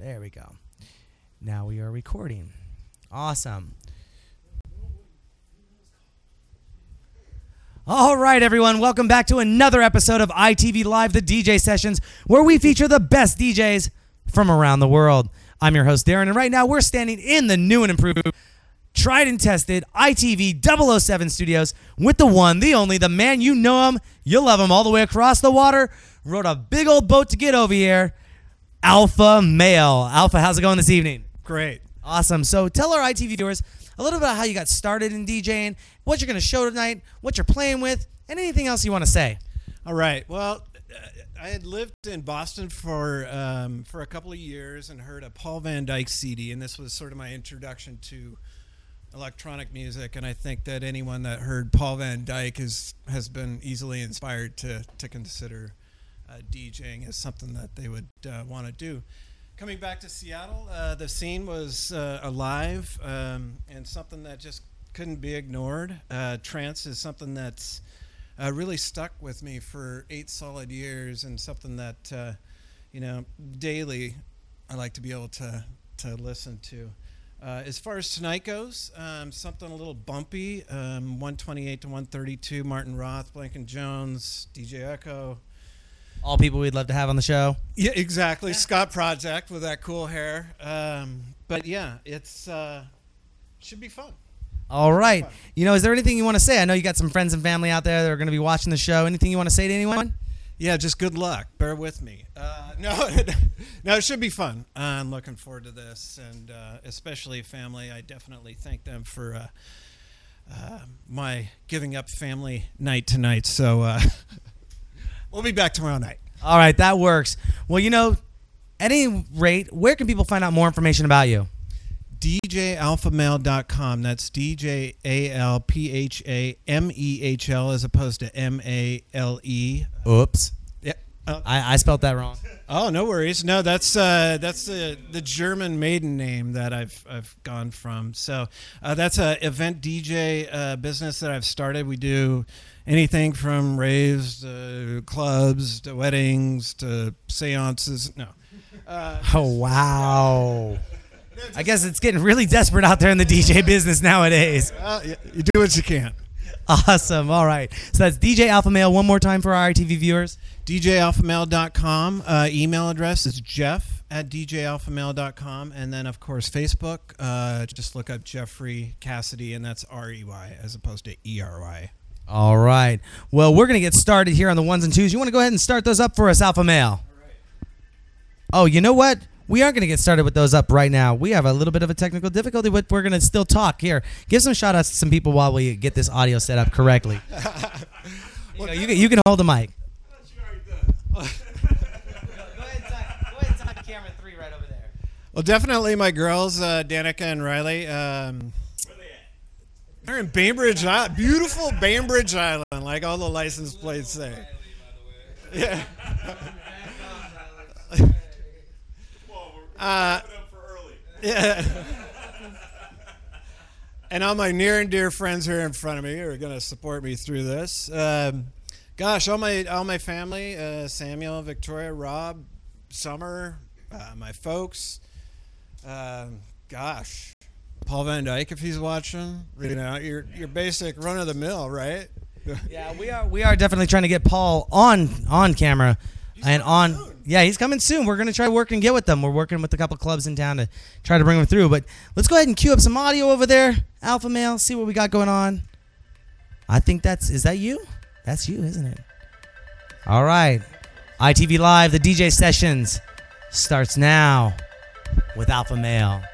There we go. Now we are recording. Awesome. All right, everyone, welcome back to another episode of ITV Live, the DJ sessions, where we feature the best DJs from around the world. I'm your host, Darren, and right now we're standing in the new and improved, tried and tested ITV 007 studios with the one, the only, the man you know him, you love him all the way across the water, rode a big old boat to get over here, Alpha Mehl. Alpha, how's it going this evening? Great. Awesome. So tell our ITV viewers a little bit about how you got started in DJing, what you're going to show tonight, what you're playing with, and anything else you want to say. All right. Well, uh, I had lived in Boston for um, for a couple of years and heard a Paul van Dyk CD, and this was sort of my introduction to electronic music. And I think that anyone that heard Paul van Dyk is has been easily inspired to to consider DJing as something that they would uh, want to do. Coming back to Seattle, uh, the scene was uh, alive um, and something that just couldn't be ignored. Uh, trance is something that's uh, really stuck with me for eight solid years and something that, uh, you know, daily I like to be able to, to listen to. Uh, as far as tonight goes, um, something a little bumpy um, 128 to 132, Martin Roth, Blank & Jones, DJ Echo. All people we'd love to have on the show. Yeah, exactly. Scot Project with that cool hair. Um, but yeah, it's uh, should be fun. All right. You know, is there anything you want to say? I know you got some friends and family out there that are going to be watching the show. Anything you want to say to anyone? Yeah, just good luck. Bear with me. Uh, no, no, it should be fun. I'm looking forward to this, and uh, especially family. I definitely thank them for uh, uh, my giving up family night tonight. So uh, we'll be back tomorrow night. All right, that works. Well, you know, at any rate, where can people find out more information about you? DJAlphaMehl.com. That's D J A L P H A M E H L as opposed to M A L E. Oops. Yeah. Uh, I, I spelled that wrong. Oh, no worries. No, that's uh, that's the the German maiden name that I've I've gone from. So uh, that's a event DJ uh, business that I've started. We do anything from raves to clubs to weddings to seances. No. Uh, Oh, wow. I guess it's getting really desperate out there in the DJ business nowadays. uh, y- you do what you can. Awesome. All right. So that's DJ Alpha Mehl one more time for our ITV viewers. DJAlphaMehl.com. Uh, email address is jeff at DJAlphaMehl.com. And then, of course, Facebook. Uh, just look up Jeffrey Cassidy, and that's R E Y as opposed to E R Y. All right. Well, we're going to get started here on the ones and twos. You want to go ahead and start those up for us, Alpha Mehl? Oh, you know what? We aren't going to get started with those up right now. We have a little bit of a technical difficulty, but we're going to still talk here. Give some shout outs to some people while we get this audio set up correctly. you, know, you, can, you can hold the mic. go ahead and talk camera three right over there. Well, definitely my girls, uh, Danica and Riley. Um, they're in Bainbridge Island. Beautiful Bainbridge Island, like all the license plates say. Yeah. Uh, yeah. and all my near and dear friends here in front of me are going to support me through this. Um, gosh, all my all my family, uh, Samuel, Victoria, Rob, Summer, uh, my folks. Um, gosh, Paul van Dyk, if he's watching, you know, your your basic run of the mill, right? Yeah, we are we are definitely trying to get Paul on on camera and on. Yeah, he's coming soon. We're gonna try to work and get with them. We're working with a couple clubs in town to try to bring him through. But let's go ahead and cue up some audio over there, Alpha Mehl. See what we got going on. I think that's is that you? That's you, isn't it? All right, ITV Live, the DJ sessions starts now with Alpha Mehl.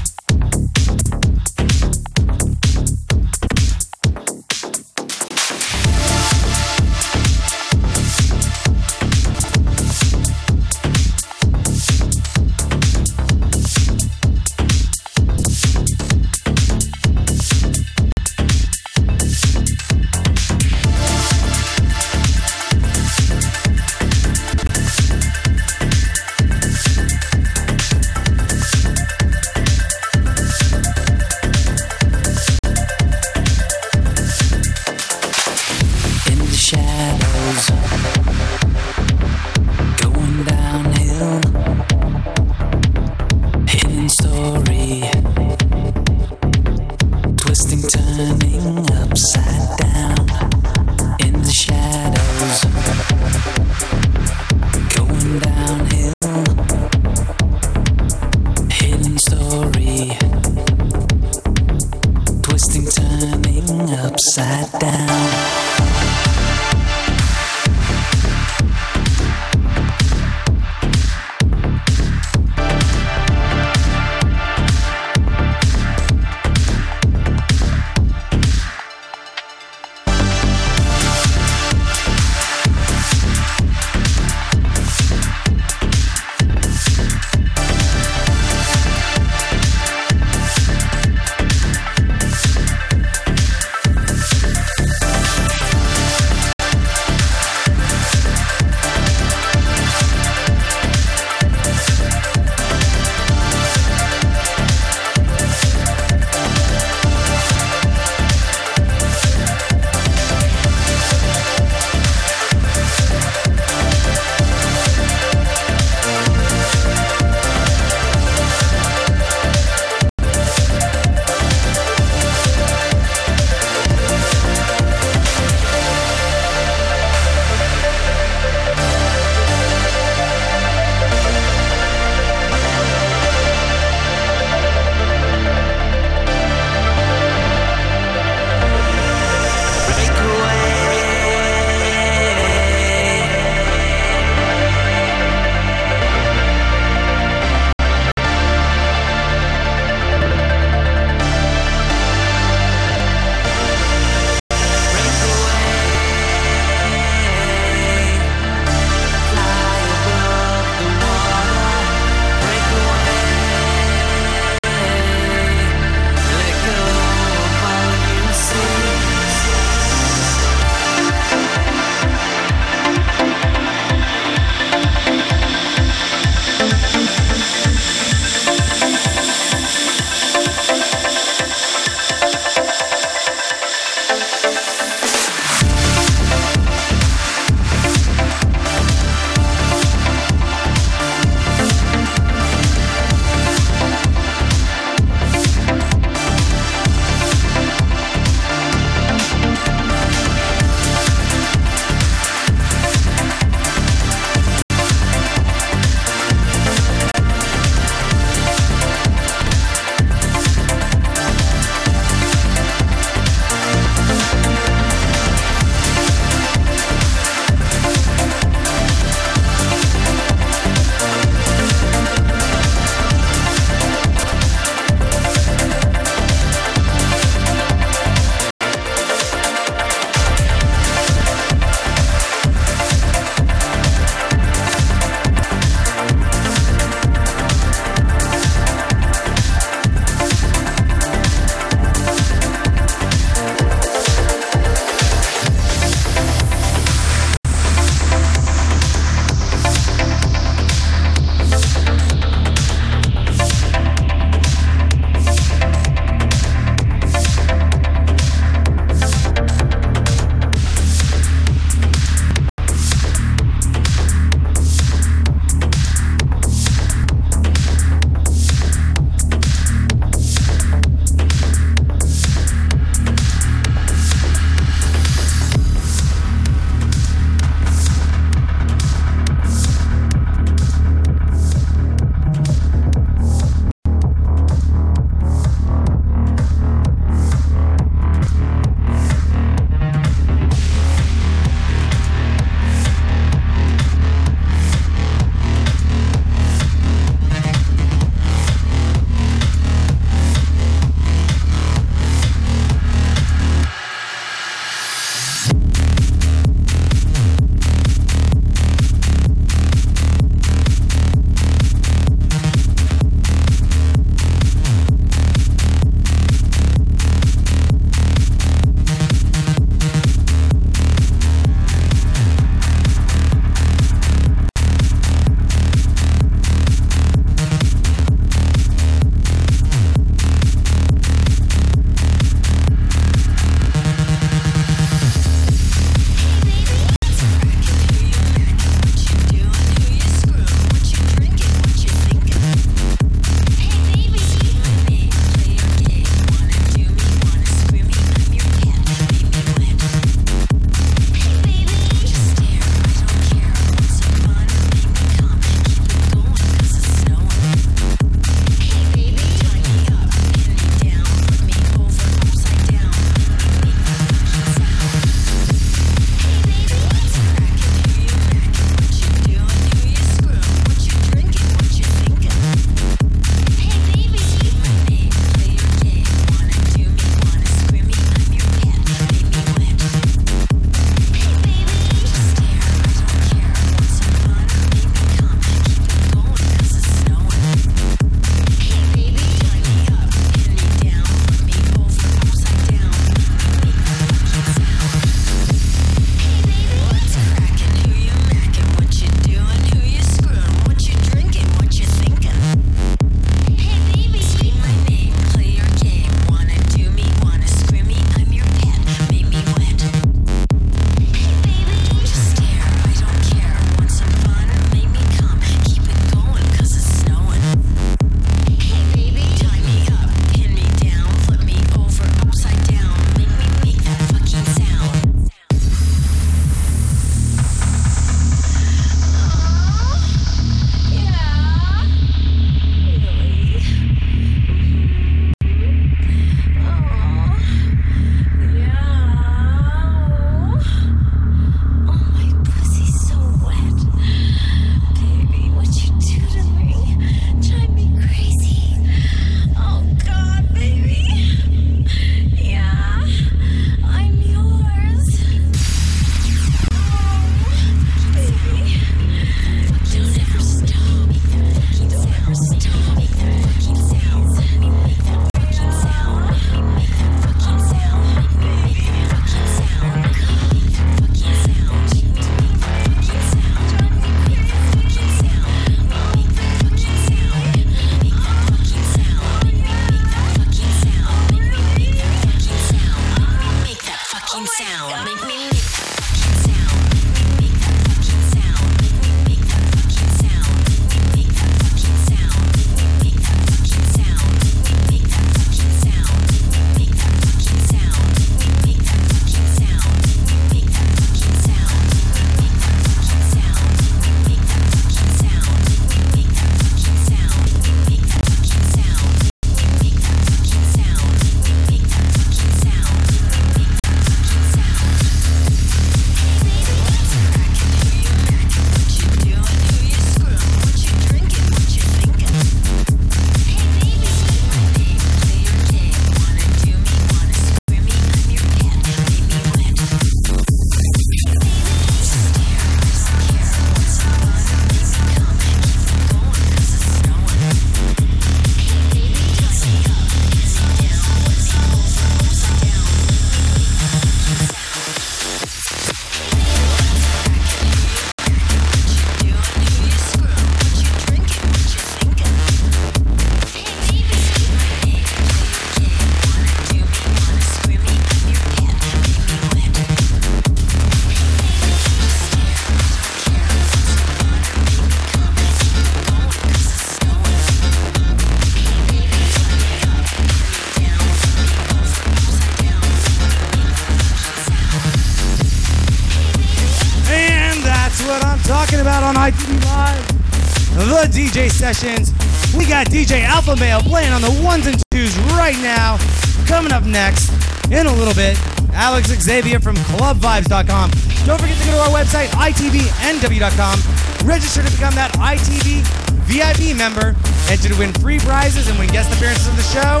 Sessions. We got DJ Alpha Mehl playing on the ones and twos right now. Coming up next in a little bit, Alex Xavier from ClubVibes.com. Don't forget to go to our website, ITVNW.com. Register to become that ITV VIP member. Enter to win free prizes and win guest appearances on the show.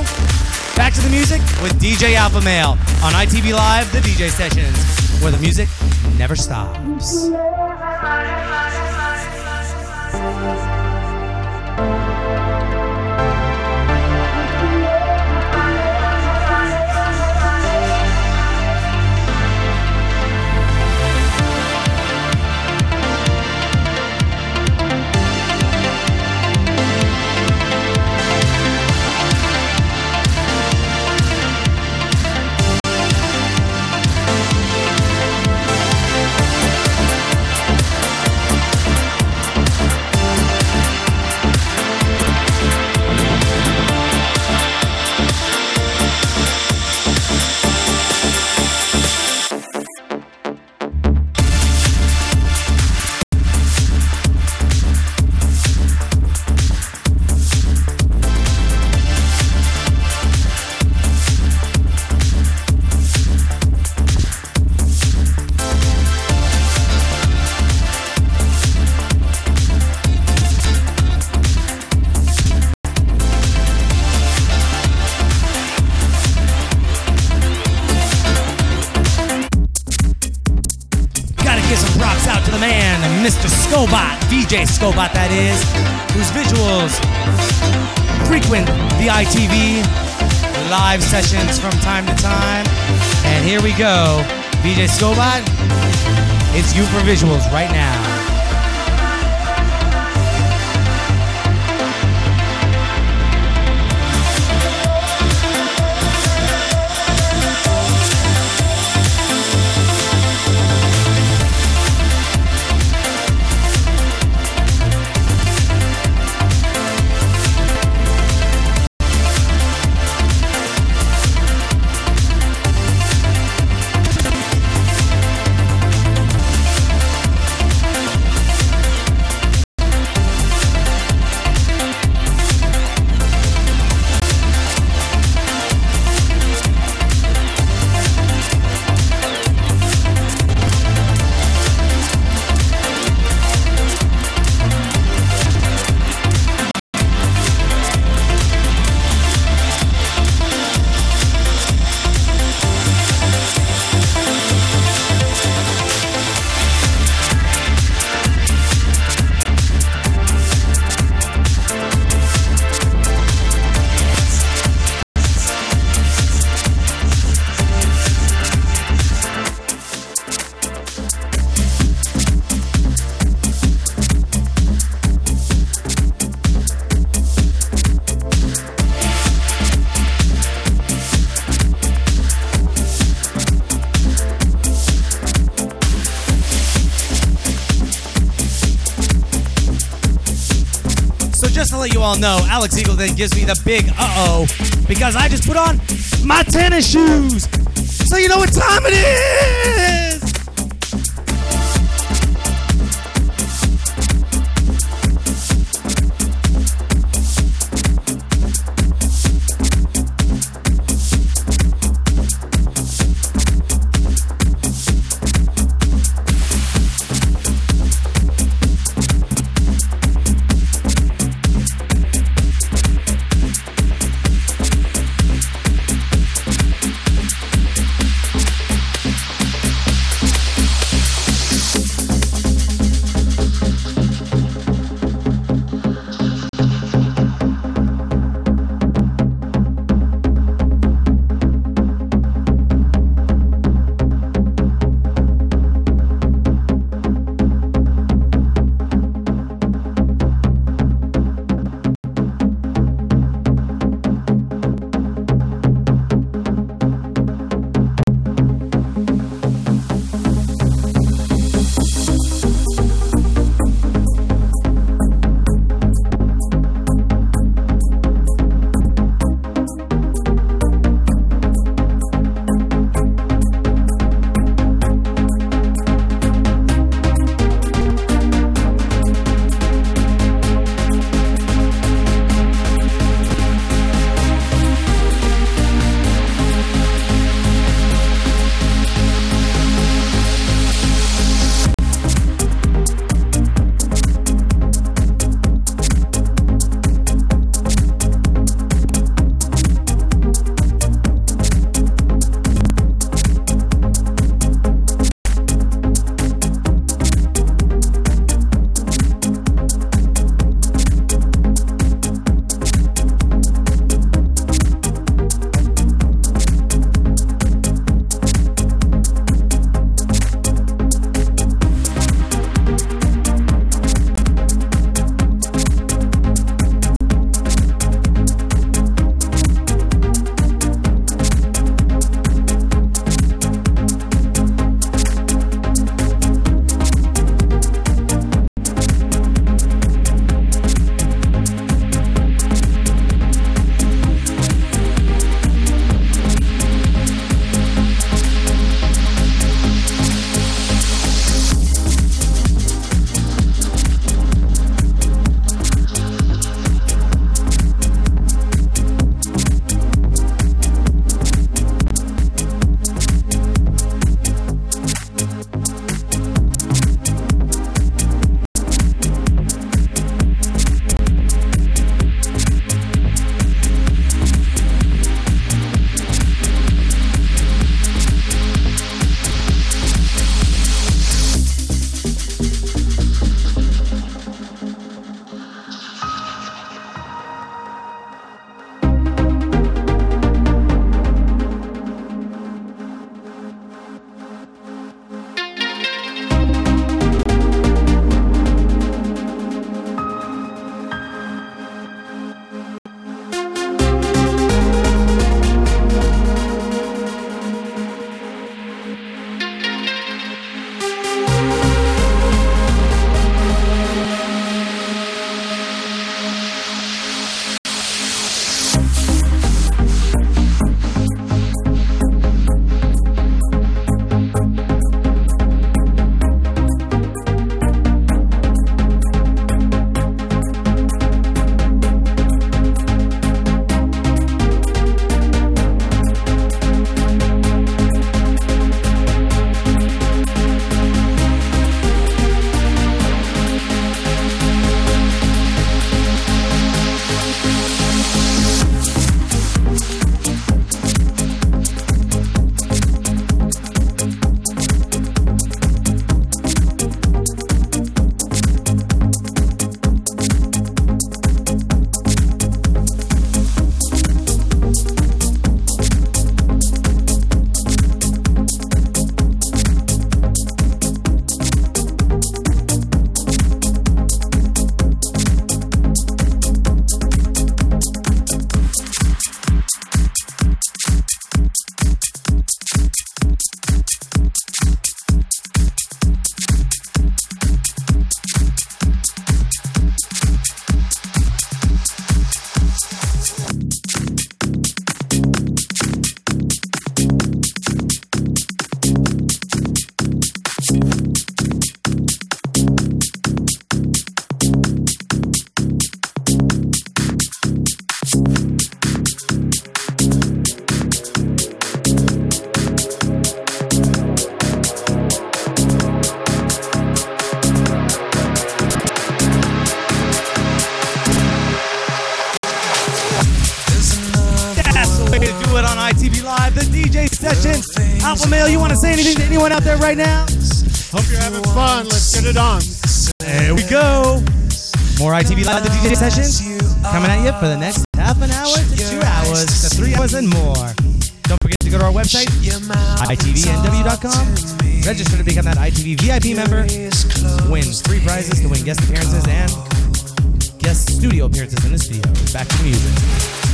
Back to the music with DJ Alpha Mehl on ITV Live, the DJ sessions, where the music never stops. Mr. Scobot, DJ Scobot, that is, whose visuals frequent the ITV live sessions from time to time. And here we go. DJ Scobot, it's you for visuals right now. All know, Alex Eagle then gives me the big uh oh because I just put on my tennis shoes. So you know what time it is. Right now? Hope you're having fun. Let's get it on. There we go. More ITV Live, the DJ session coming at you for the next half an hour to two hours to three hours and more. Don't forget to go to our website, itvnw.com. Register to become that ITV VIP member. Win three prizes to win guest appearances and guest studio appearances in the studio. Back to music.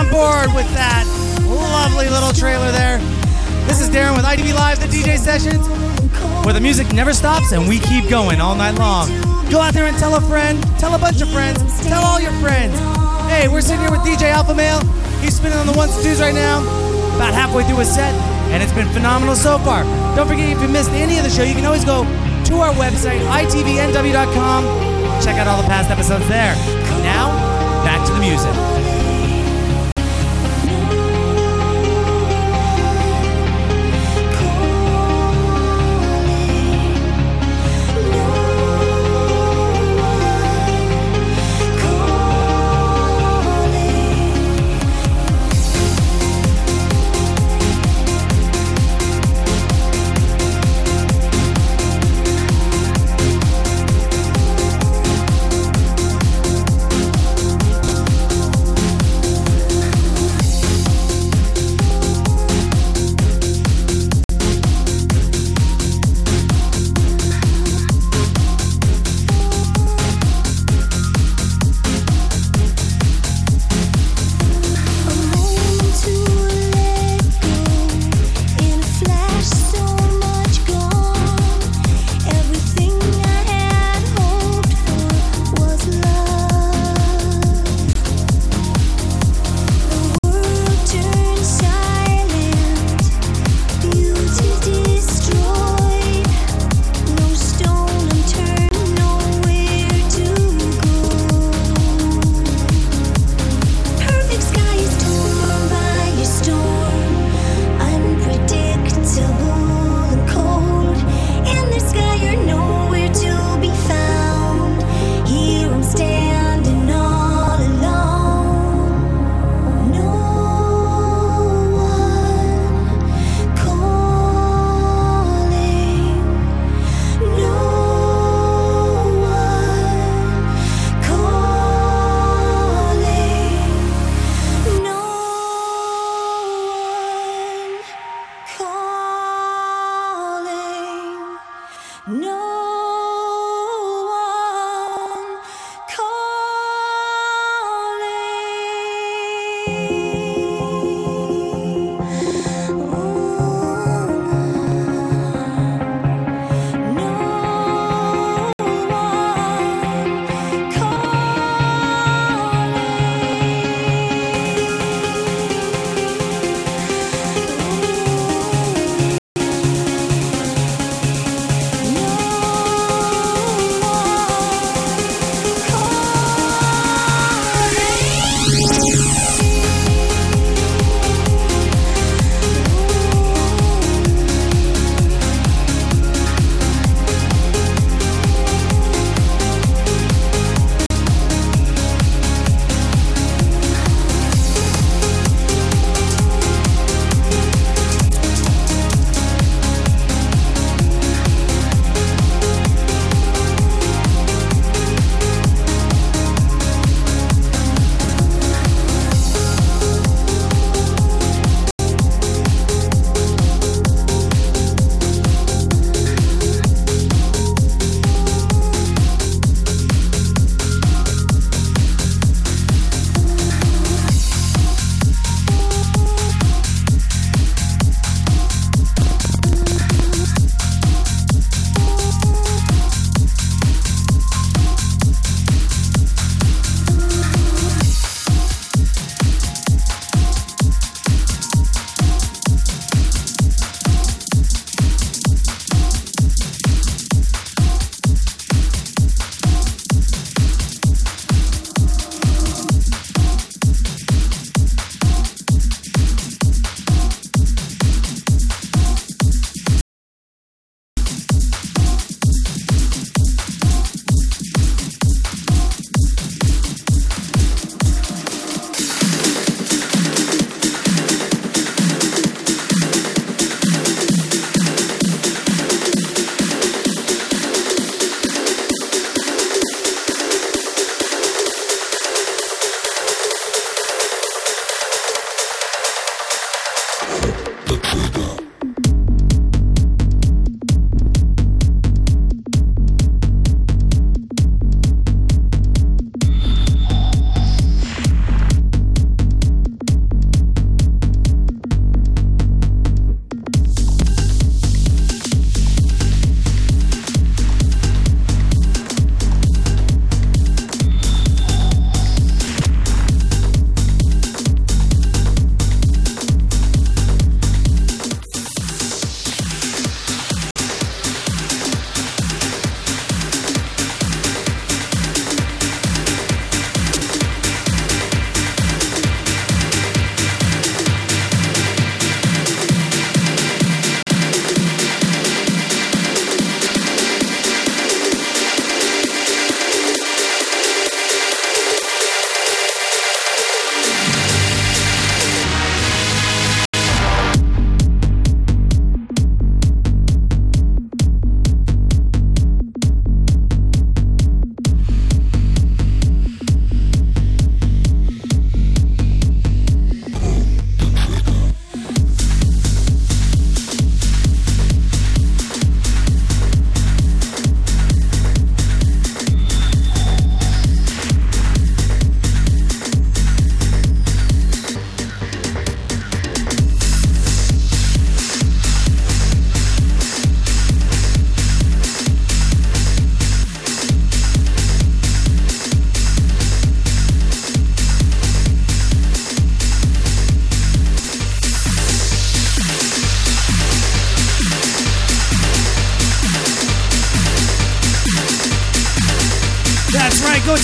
On board with that lovely little trailer there. This is Darren with ITV Live, the DJ sessions, where the music never stops and we keep going all night long. Go out there and tell a friend, tell a bunch of friends, tell all your friends. Hey, we're sitting here with DJ Alpha Mehl. He's spinning on the ones and twos right now, about halfway through his set, and it's been phenomenal so far. Don't forget, if you missed any of the show, you can always go to our website, itvnw.com. Check out all the past episodes there. Now, back to the music.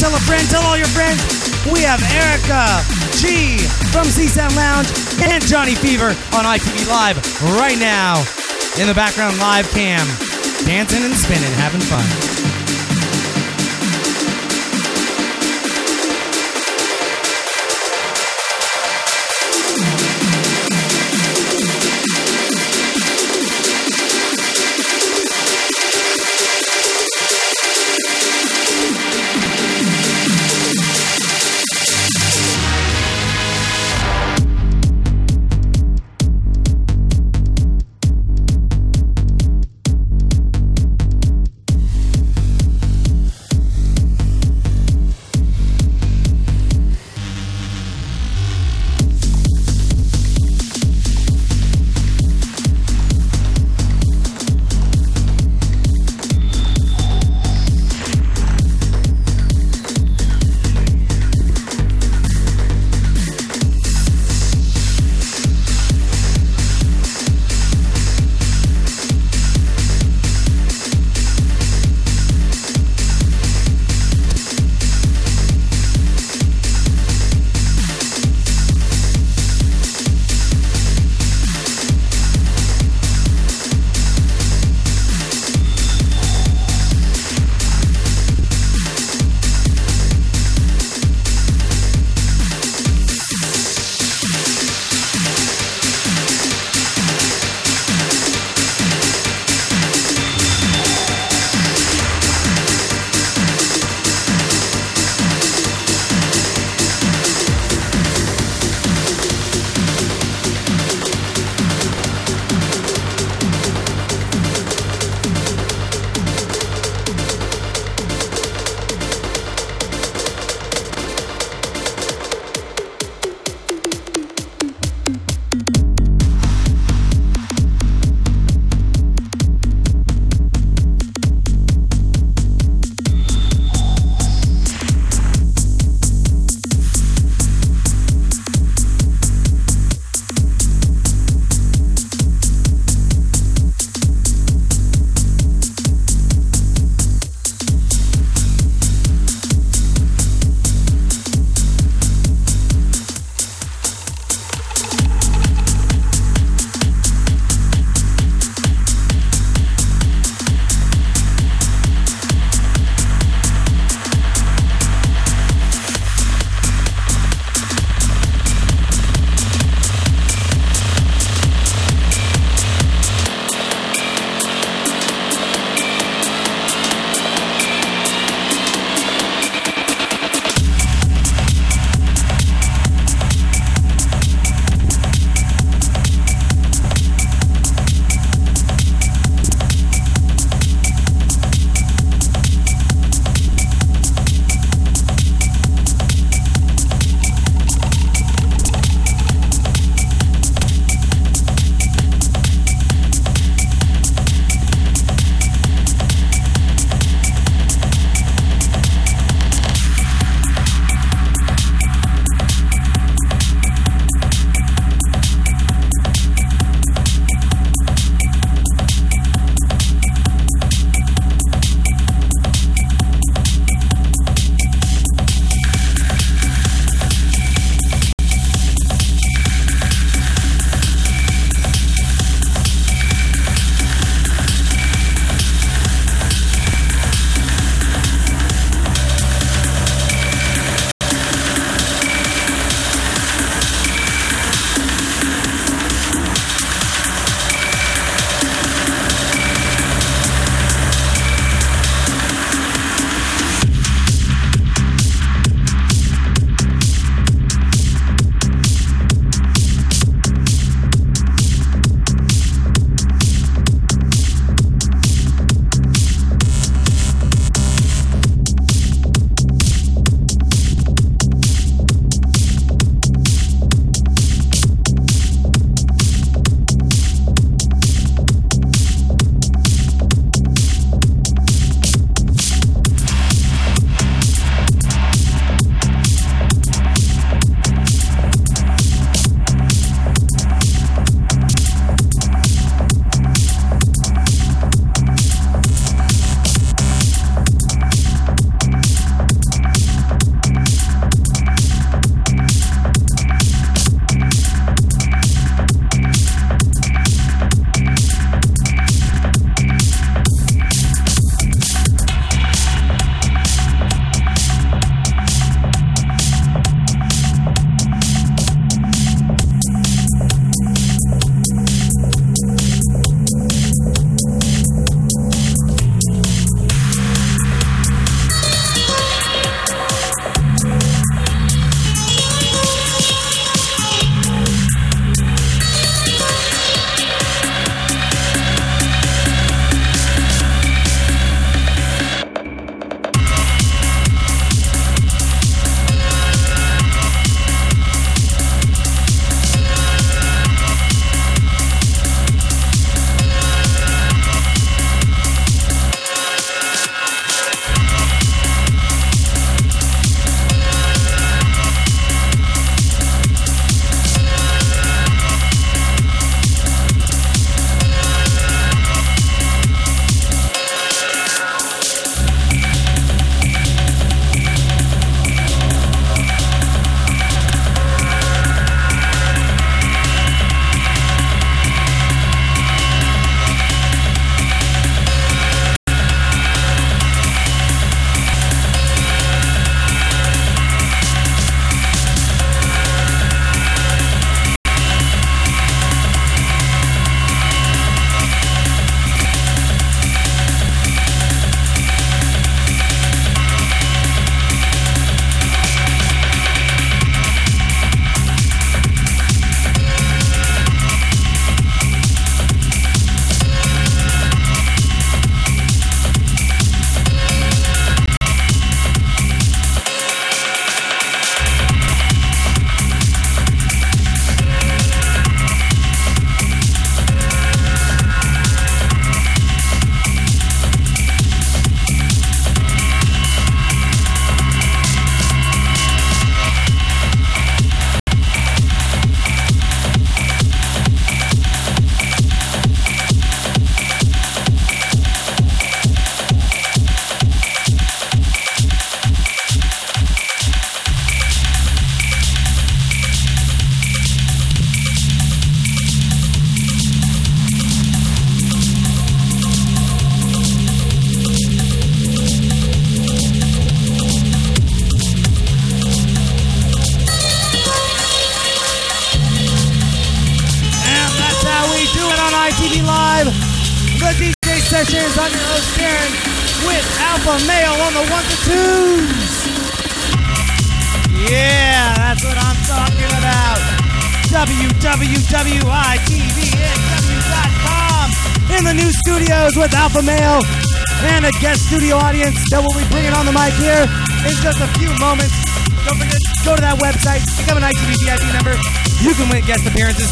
Tell a friend. Tell all your friends. We have Erica G from CSAT Lounge and Johnny Fever on ITV Live right now in the background live cam, dancing and spinning, having fun.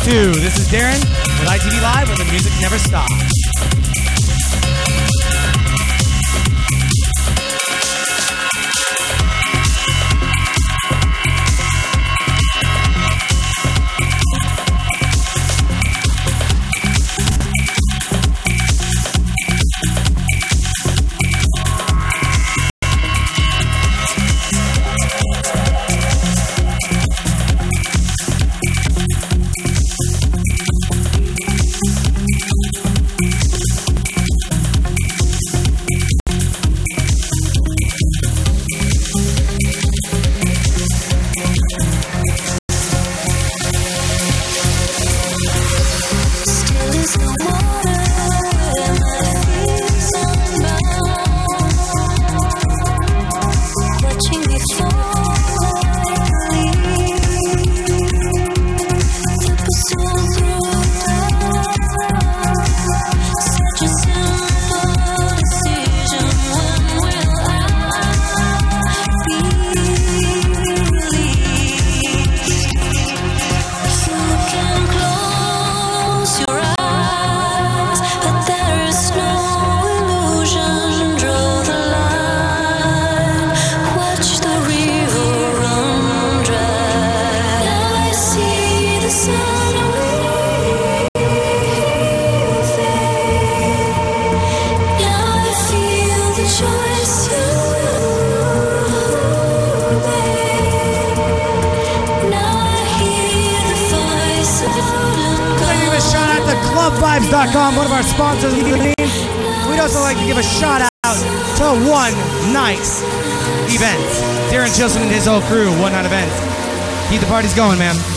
Too. This is Darren things going, man.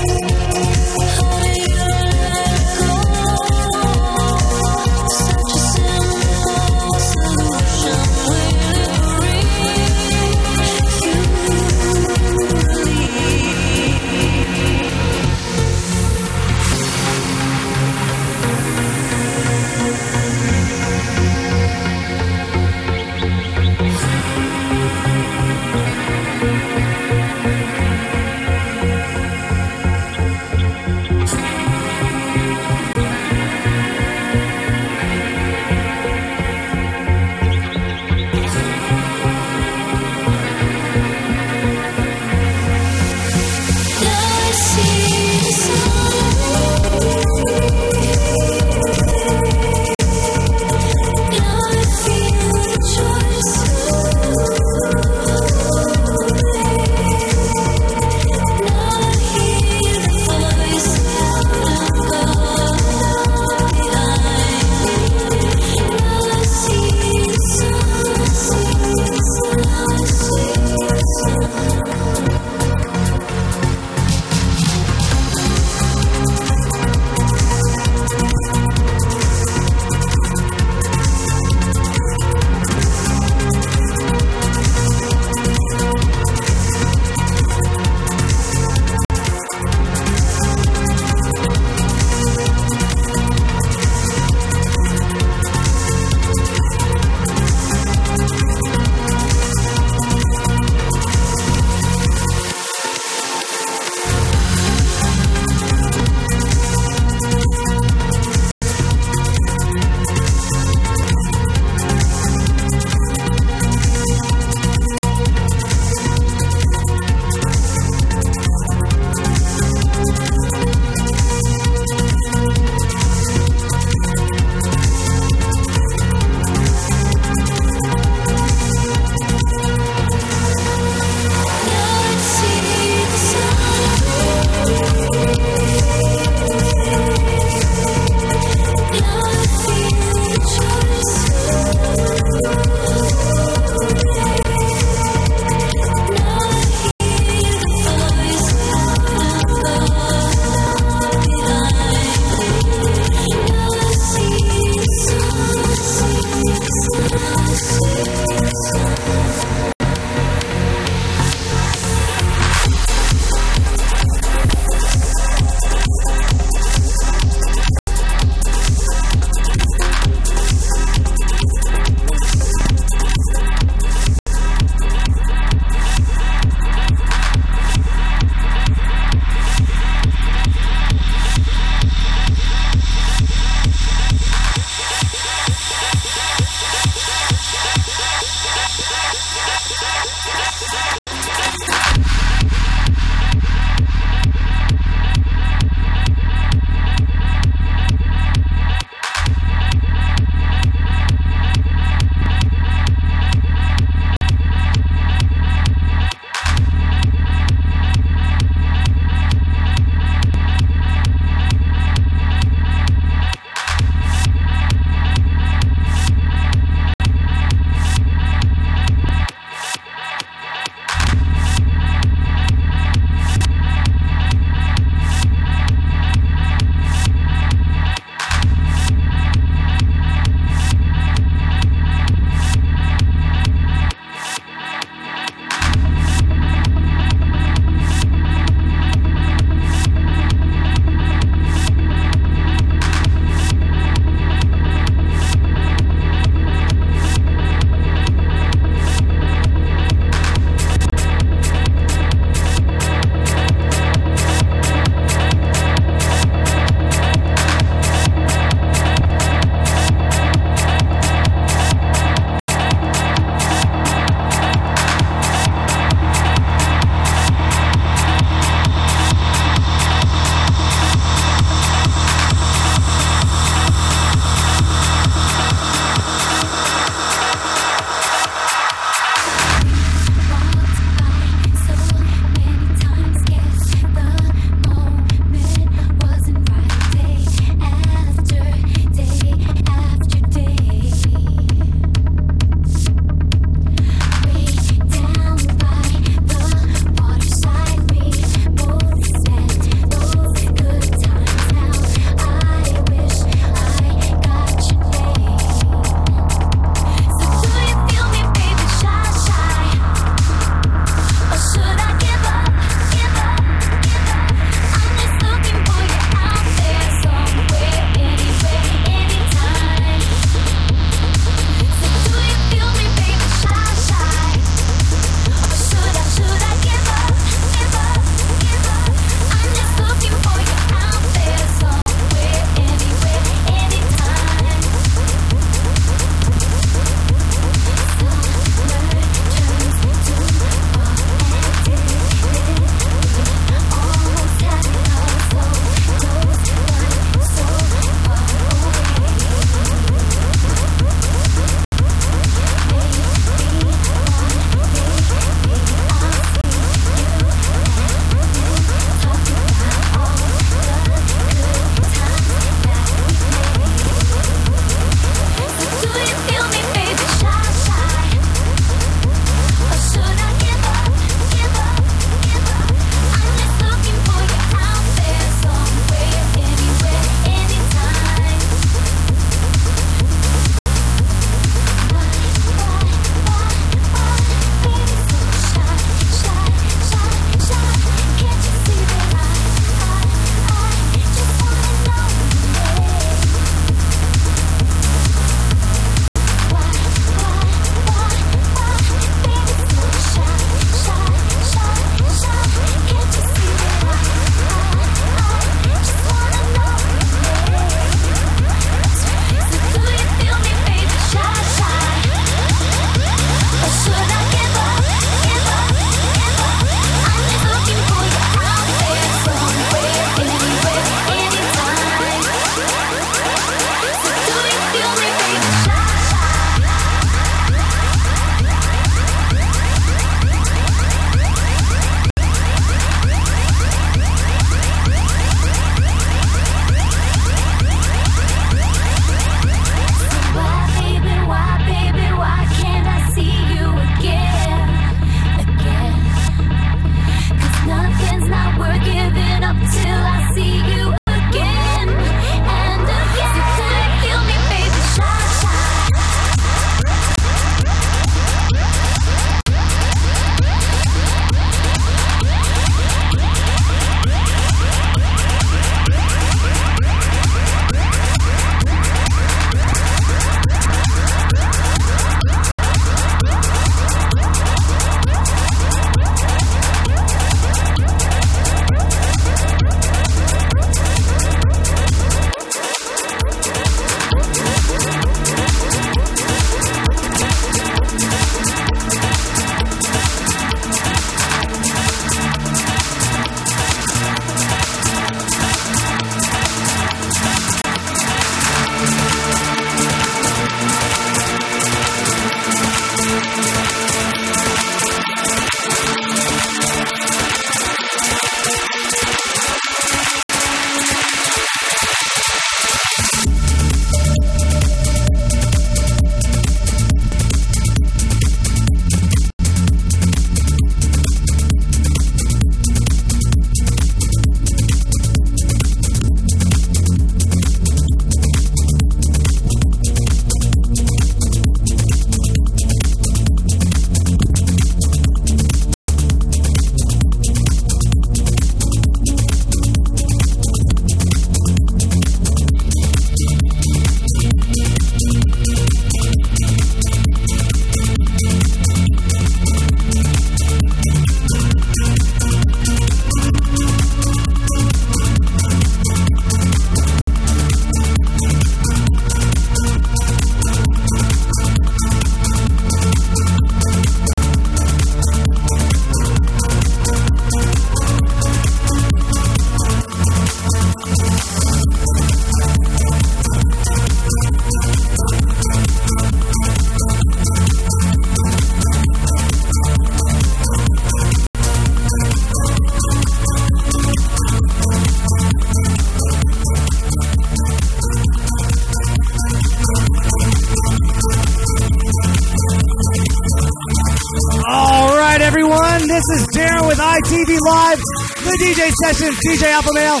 Sessions, DJ Alpha Mehl.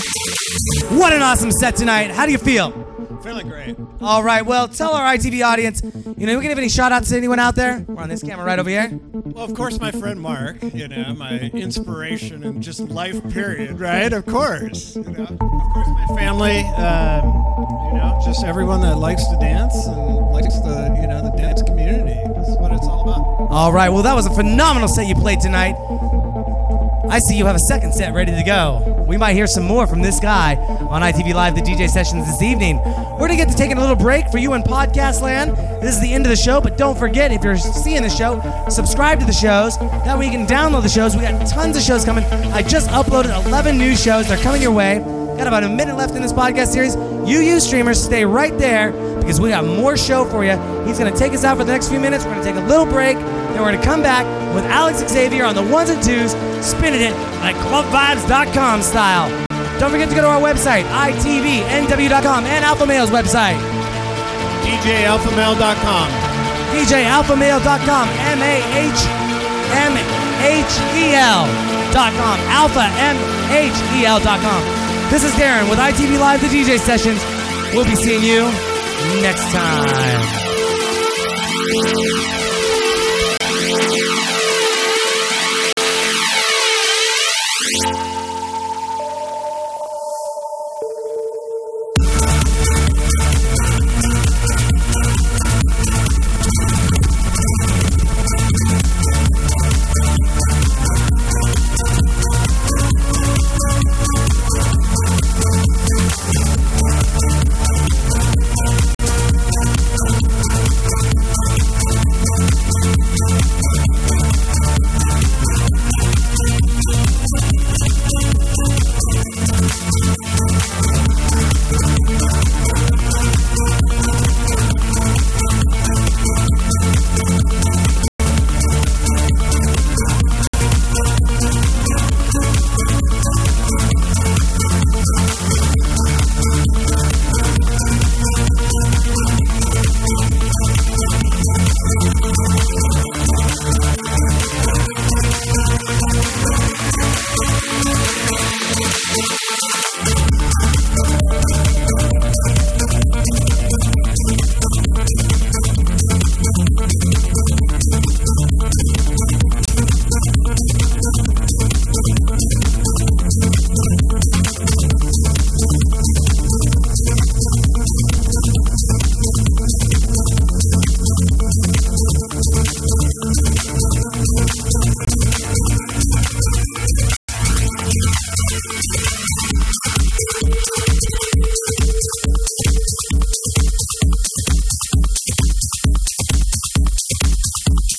What an awesome set tonight. How do you feel? Feeling great. All right, well, tell our ITV audience, you know, we can give any shout outs to anyone out there? We're on this camera right over here. Well, of course, my friend Mark, you know, my inspiration and just life period, right? Of course. You know, of course, my family, um, you know, just everyone that likes to dance and likes the, you know, the dance community. That's what it's all about. All right, well, that was a phenomenal set you played tonight. I see you have a second set ready to go. We might hear some more from this guy on ITV Live, the DJ sessions this evening. We're gonna get to taking a little break for you in podcast land. This is the end of the show, but don't forget if you're seeing the show, subscribe to the shows. That way you can download the shows. We got tons of shows coming. I just uploaded 11 new shows. They're coming your way. Got about a minute left in this podcast series. You, you streamers, stay right there because we got more show for you. He's gonna take us out for the next few minutes. We're gonna take a little break. Then we're gonna come back with Alex Xavier on the ones and twos, spinning it like clubvibes.com style. Don't forget to go to our website, itvnw.com, and Alpha Mehl's website, DJAlphaMehl.com. djalphamehl.com, M A H M H E L.com, alpha M H E L.com. This is Darren with ITV Live, the DJ sessions. We'll be seeing you next time.